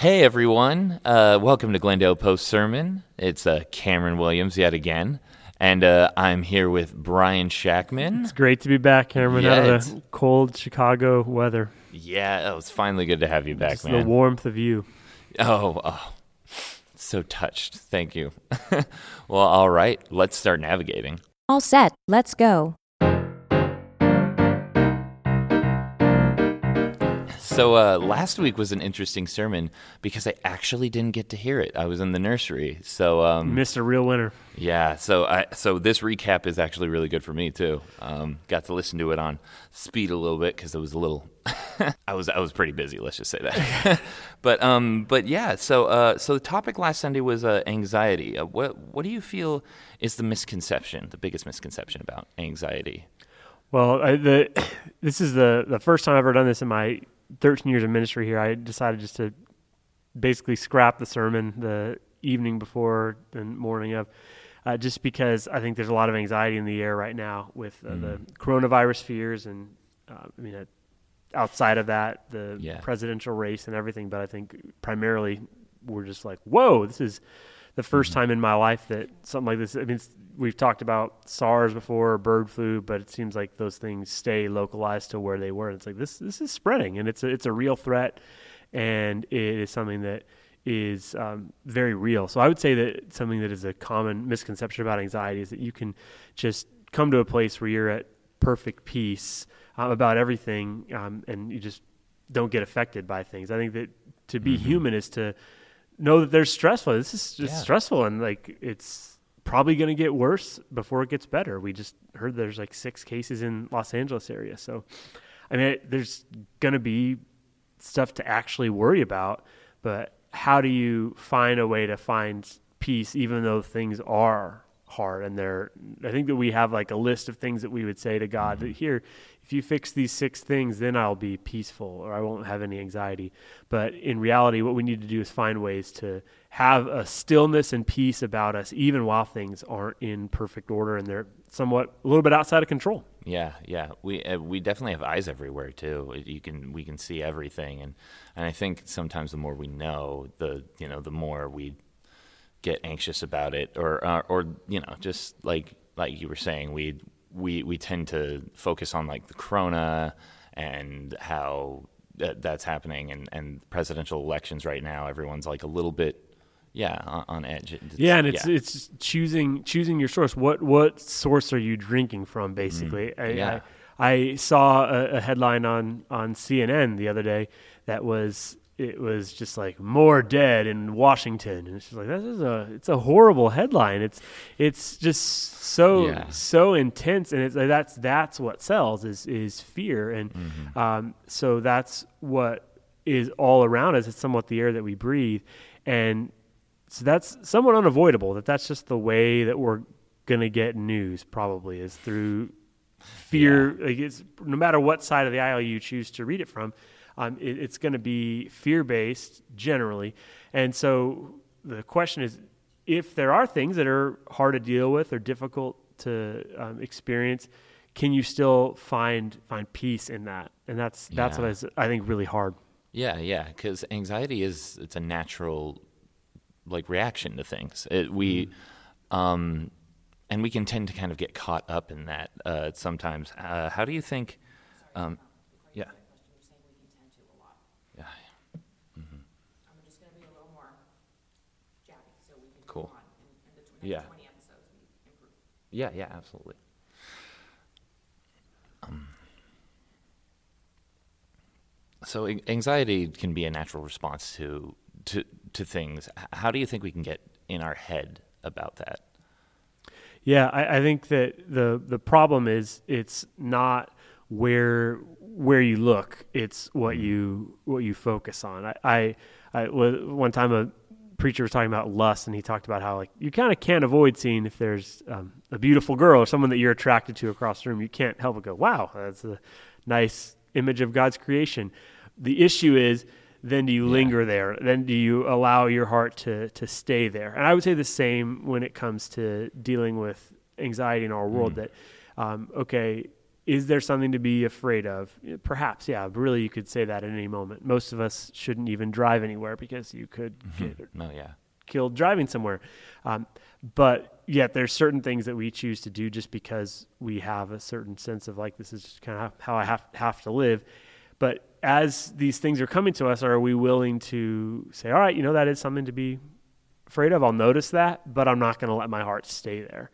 Hey everyone, uh, welcome to Glendale Post Sermon. It's uh, Cameron Williams yet again, and uh, I'm here with Brian Shackman. It's great to be back, Cameron, Yeah, out of the cold Chicago weather. Yeah, oh, it's finally good to have you back, Just man. the warmth of you. oh, oh, so touched. Thank you. well, all right, let's start navigating. All set, let's go. So uh, last week was an interesting sermon because I actually didn't get to hear it. I was in the nursery, so um, Missed a real winner. Yeah, so I so this recap is actually really good for me too. Um, got to listen to it on speed a little bit because it was a little. I was I was pretty busy. Let's just say that. but um but yeah, so uh so the topic last Sunday was uh, anxiety. Uh, what what do you feel is the misconception, the biggest misconception about anxiety? Well, I, the this is the the first time I've ever done this in my 13 years of ministry here. I decided just to basically scrap the sermon the evening before and morning of, uh, just because I think there's a lot of anxiety in the air right now with uh, the coronavirus fears and uh, I mean. Uh, Outside of that, the Yeah. presidential race and everything, but I think primarily we're just like, whoa, this is the 1st time in my life that something like this. I mean, we've talked about SARS before, bird flu, but it seems like those things stay localized to where they were. It's like this this is spreading, and it's a, it's a real threat, and it is something that is um, very real. So I would say that something that is a common misconception about anxiety is that you can just come to a place where you're at perfect peace um, about everything, um, and you just don't get affected by things. I think that to be human is to know that there's stressful. This is just Yeah. stressful, and like it's probably going to get worse before it gets better. We just heard there's like six cases in Los Angeles area, so I mean, there's going to be stuff to actually worry about, but how do you find a way to find peace even though things are hard and they're I think that we have like a list of things that we would say to God that here if you fix these six things then I'll be peaceful or I won't have any anxiety but in reality what we need to do is find ways to have a stillness and peace about us even while things aren't in perfect order and they're somewhat a little bit outside of control Yeah, yeah. We uh, we definitely have eyes everywhere too. You can we can see everything, and and I think sometimes the more we know, the you know the more we get anxious about it, or uh, or you know just like like you were saying, we we we tend to focus on like the corona and how that, that's happening, and and presidential elections right now. Everyone's like a little bit. Yeah, on, on edge. It's- Yeah, and it's it's choosing choosing your source. What what source are you drinking from? Basically, I, Mm-hmm. Yeah. I, I saw a, a headline on on CNN the other day that was it was just like more dead in Washington, and it's just like this is a it's a horrible headline. It's it's just so Yeah. so intense, and it's like that's that's what sells is is fear, and Mm-hmm. um, so that's what is all around us. It's somewhat the air that we breathe, and so that's somewhat unavoidable. That that's just the way that we're gonna get news. Probably is through fear. Like it's no matter what side of the aisle you choose to read it from, um, it, it's going to be fear based generally. And so the question is, if there are things that are hard to deal with or difficult to um, experience, can you still find find peace in that? And that's that's Yeah. what is I think really hard. Yeah, yeah, because anxiety is it's a natural like reaction to things. It, we um, and we can tend to kind of get caught up in that uh, sometimes. Uh, how do you think? Um, yeah. Yeah. I'm just going to be a little more jabby so we can Cool. move on. In, in the tw- Yeah. 20 episodes, we improve. Yeah, yeah, absolutely. Um, so a- anxiety can be a natural response to to to things. H- How do you think we can get in our head about that? Yeah, I, I think that the the problem is it's not where where you look; it's what you what you focus on. I, I, I wa- one time a preacher was talking about lust, and he talked about how like you kind of can't avoid seeing if there's um, a beautiful girl or someone that you're attracted to across the room. You can't help but go, "Wow, that's a nice image of God's creation." The issue is then do you linger there? Then do you allow your heart to to stay there? And I would say the same when it comes to dealing with anxiety in our world. That um, okay, is there something to be afraid of? Perhaps, yeah. Really, you could say that at any moment. Most of us shouldn't even drive anywhere because you could get No, yeah. killed driving somewhere. Um, but yet, there's certain things that we choose to do just because we have a certain sense of like this is just kind of how I have have to live. But as these things are coming to us, are we willing to say, all right, you know, that is something to be afraid of? I'll notice that, but I'm not going to let my heart stay there.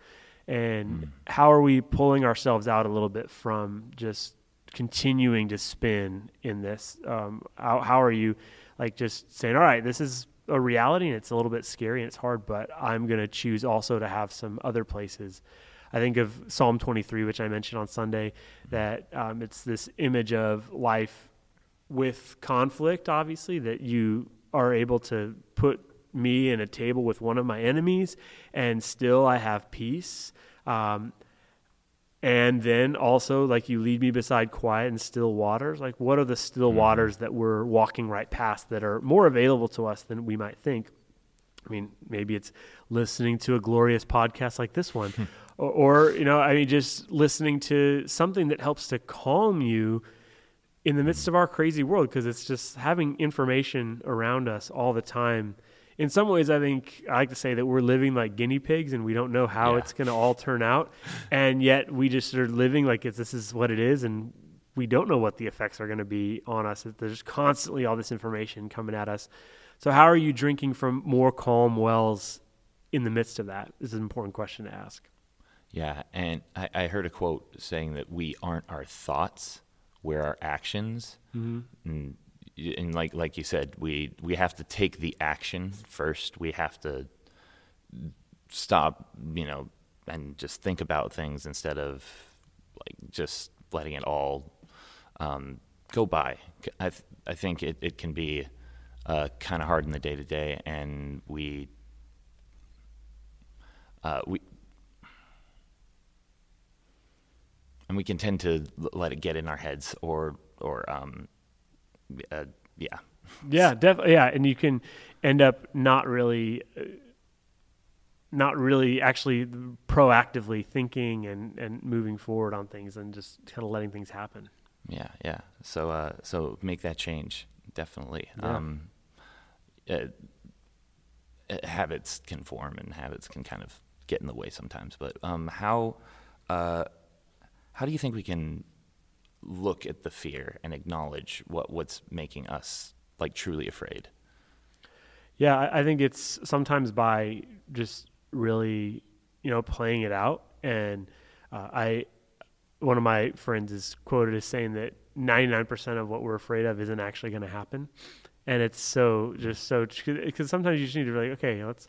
And how are we pulling ourselves out a little bit from just continuing to spin in this? Um, how, how are you like just saying, all right, this is a reality and it's a little bit scary and it's hard, but I'm going to choose also to have some other places. I think of Psalm 23, which I mentioned on Sunday, that um, it's this image of life with conflict, obviously, that you are able to put me in a table with one of my enemies and still I have peace. Um, and then also, like, you lead me beside quiet and still waters. Like, what are the still waters that we're walking right past that are more available to us than we might think? I mean, maybe it's listening to a glorious podcast like this one, or, or, you know, I mean, just listening to something that helps to calm you in the midst of our crazy world because it's just having information around us all the time. In some ways, I think I like to say that we're living like guinea pigs and we don't know how Yeah. it's going to all turn out, and yet we just are living like it's, this is what it is, and we don't know what the effects are going to be on us. There's constantly all this information coming at us. So, how are you drinking from more calm wells in the midst of that? Is an important question to ask. Yeah, and I, I heard a quote saying that we aren't our thoughts, we're our actions. Mm-hmm. And, y- and like like you said, we we have to take the action first. We have to stop, you know, and just think about things instead of like just letting it all um, go by. I th- I think it, it can be uh, kind of hard in the day to day, and we uh, we and we can tend to let it get in our heads or or um uh, yeah Yeah, definitely. Yeah, and you can end up not really, uh, not really actually proactively thinking and and moving forward on things, and just kind of letting things happen. yeah yeah so uh so make that change definitely Yeah. um uh, uh, habits can form and habits can kind of get in the way sometimes but um how uh how do you think we can look at the fear and acknowledge what what's making us like truly afraid Yeah, I, I think it's sometimes by just really, you know, playing it out. And uh, I, one of my friends is quoted as saying that 99% of what we're afraid of isn't actually going to happen. And it's so just so because sometimes you just need to be like, okay, let's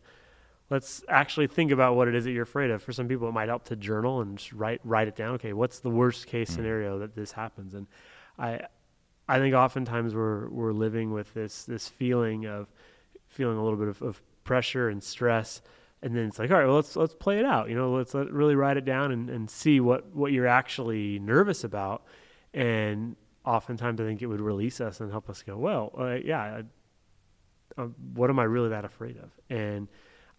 let's actually think about what it is that you're afraid of. For some people, it might help to journal and just write write it down. Okay, what's the worst case scenario that this happens? And I I think oftentimes we're we're living with this this feeling of feeling a little bit of, of pressure and stress, and then it's like, all right, well, let's let's play it out. You know, let's let, really write it down and, and see what what you're actually nervous about. And oftentimes, I think it would release us and help us go, well, uh, yeah, I, uh, what am I really that afraid of? And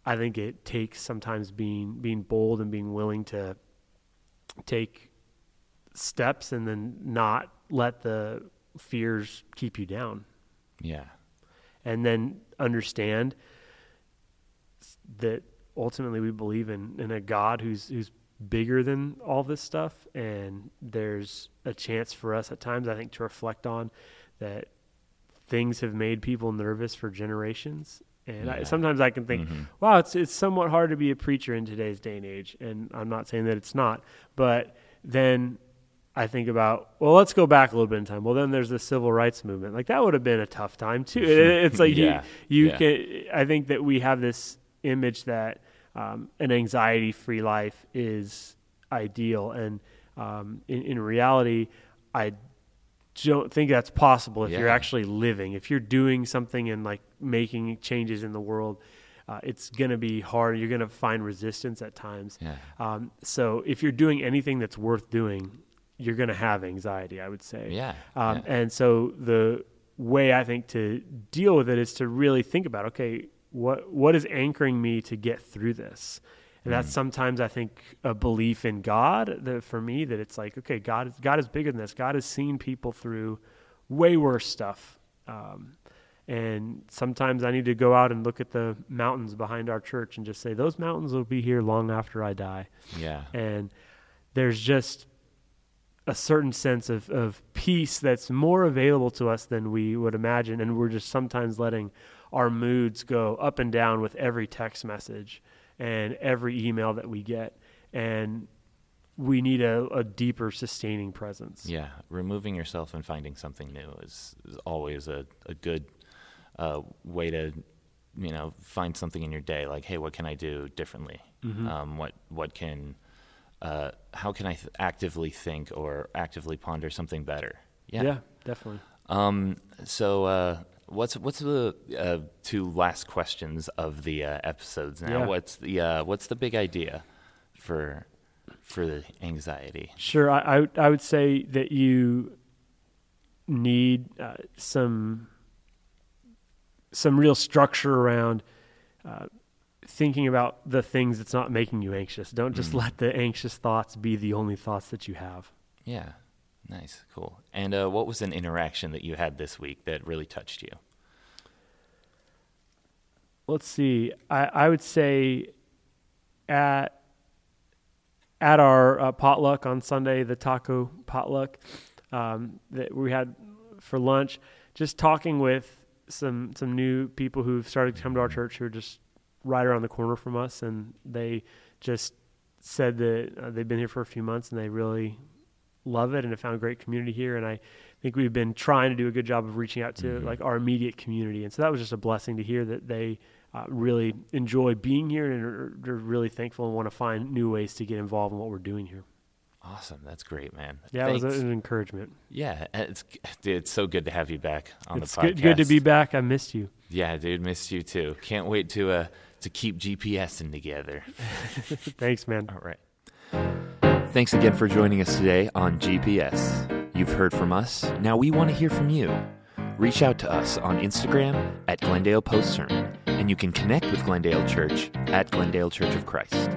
I think it takes sometimes being being bold and being willing to take steps and then not let the fears keep you down. Yeah. And then understand that ultimately we believe in, in a God who's who's bigger than all this stuff. And there's a chance for us at times I think to reflect on that things have made people nervous for generations and I, sometimes I can think Mhm. wow it's it's somewhat hard to be a preacher in today's day and age and I'm not saying that it's not but then I think about, well, let's go back a little bit in time. Well, then there's the civil rights movement. Like that would have been a tough time too. It- it's like Yeah, you, you yeah. can. I think that we have this image that um, an anxiety-free life is ideal, and um, in, in reality, I don't think that's possible if you're actually living. If you're doing something and like making changes in the world, uh, it's going to be hard. You're going to find resistance at times. yeah Um, so if you're doing anything that's worth doing, you're going to have anxiety, I would say. yeah, Um, yeah. And so the way I think to deal with it is to really think about, okay, what what is anchoring me to get through this, And that's sometimes I think a belief in God that for me that it's like okay God is God is bigger than this. God has seen people through way worse stuff. Um, and sometimes I need to go out and look at the mountains behind our church and just say those mountains will be here long after I die. Yeah. And there's just a certain sense of, of peace that's more available to us than we would imagine. And we're just sometimes letting our moods go up and down with every text message and every email that we get. And we need a, a deeper sustaining presence. Yeah, removing yourself and finding something new is, is always a, a good uh, way to, you know, find something in your day. Like, hey, what can I do differently? Um, what what can, uh, how can I th- actively think or actively ponder something better? Yeah, definitely. Um, so, uh, what's what's the uh, two last questions of the uh, episodes now? Yeah. What's the uh, what's the big idea for for the anxiety? Sure, I, I, would- I would say that you need uh, some some real structure around uh, thinking about the things that's not making you anxious. Don't just Mm. let the anxious thoughts be the only thoughts that you have. Yeah, nice, cool. And uh, what was an interaction that you had this week that really touched you? Let's see. I, I would say at at our uh, potluck on Sunday, the taco potluck um, that we had for lunch, just talking with some some new people who've started to come to our church who are just right around the corner from us, and they just said that uh, they've been here for a few months and they really love it and have found a great community here. And I think we've been trying to do a good job of reaching out to like our immediate community, and so that was just a blessing to hear that they uh, really enjoy being here and are, are really thankful and want to find new ways to get involved in what we're doing here. Awesome, that's great, man. Yeah, it was an encouragement. yeah, it's dude, it's so good to have you back on it's the podcast. good, good to be back. I missed you. Yeah, dude, missed you too. Can't wait to uh to keep GPSing together. Thanks, man. All right. Thanks again for joining us today on GPS. You've heard from us. Now we want to hear from you. Reach out to us on Instagram at Glendale Post Sermon, and you can connect with Glendale Church at Glendale Church of Christ.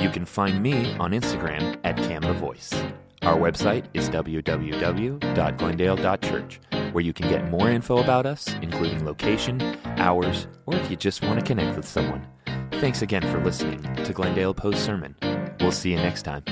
You can find me on Instagram at Cam the Voice. Our website is www.glendale.church, where you can get more info about us, including location, hours, or if you just want to connect with someone. Thanks again for listening to Glendale Post Sermon. We'll see you next time.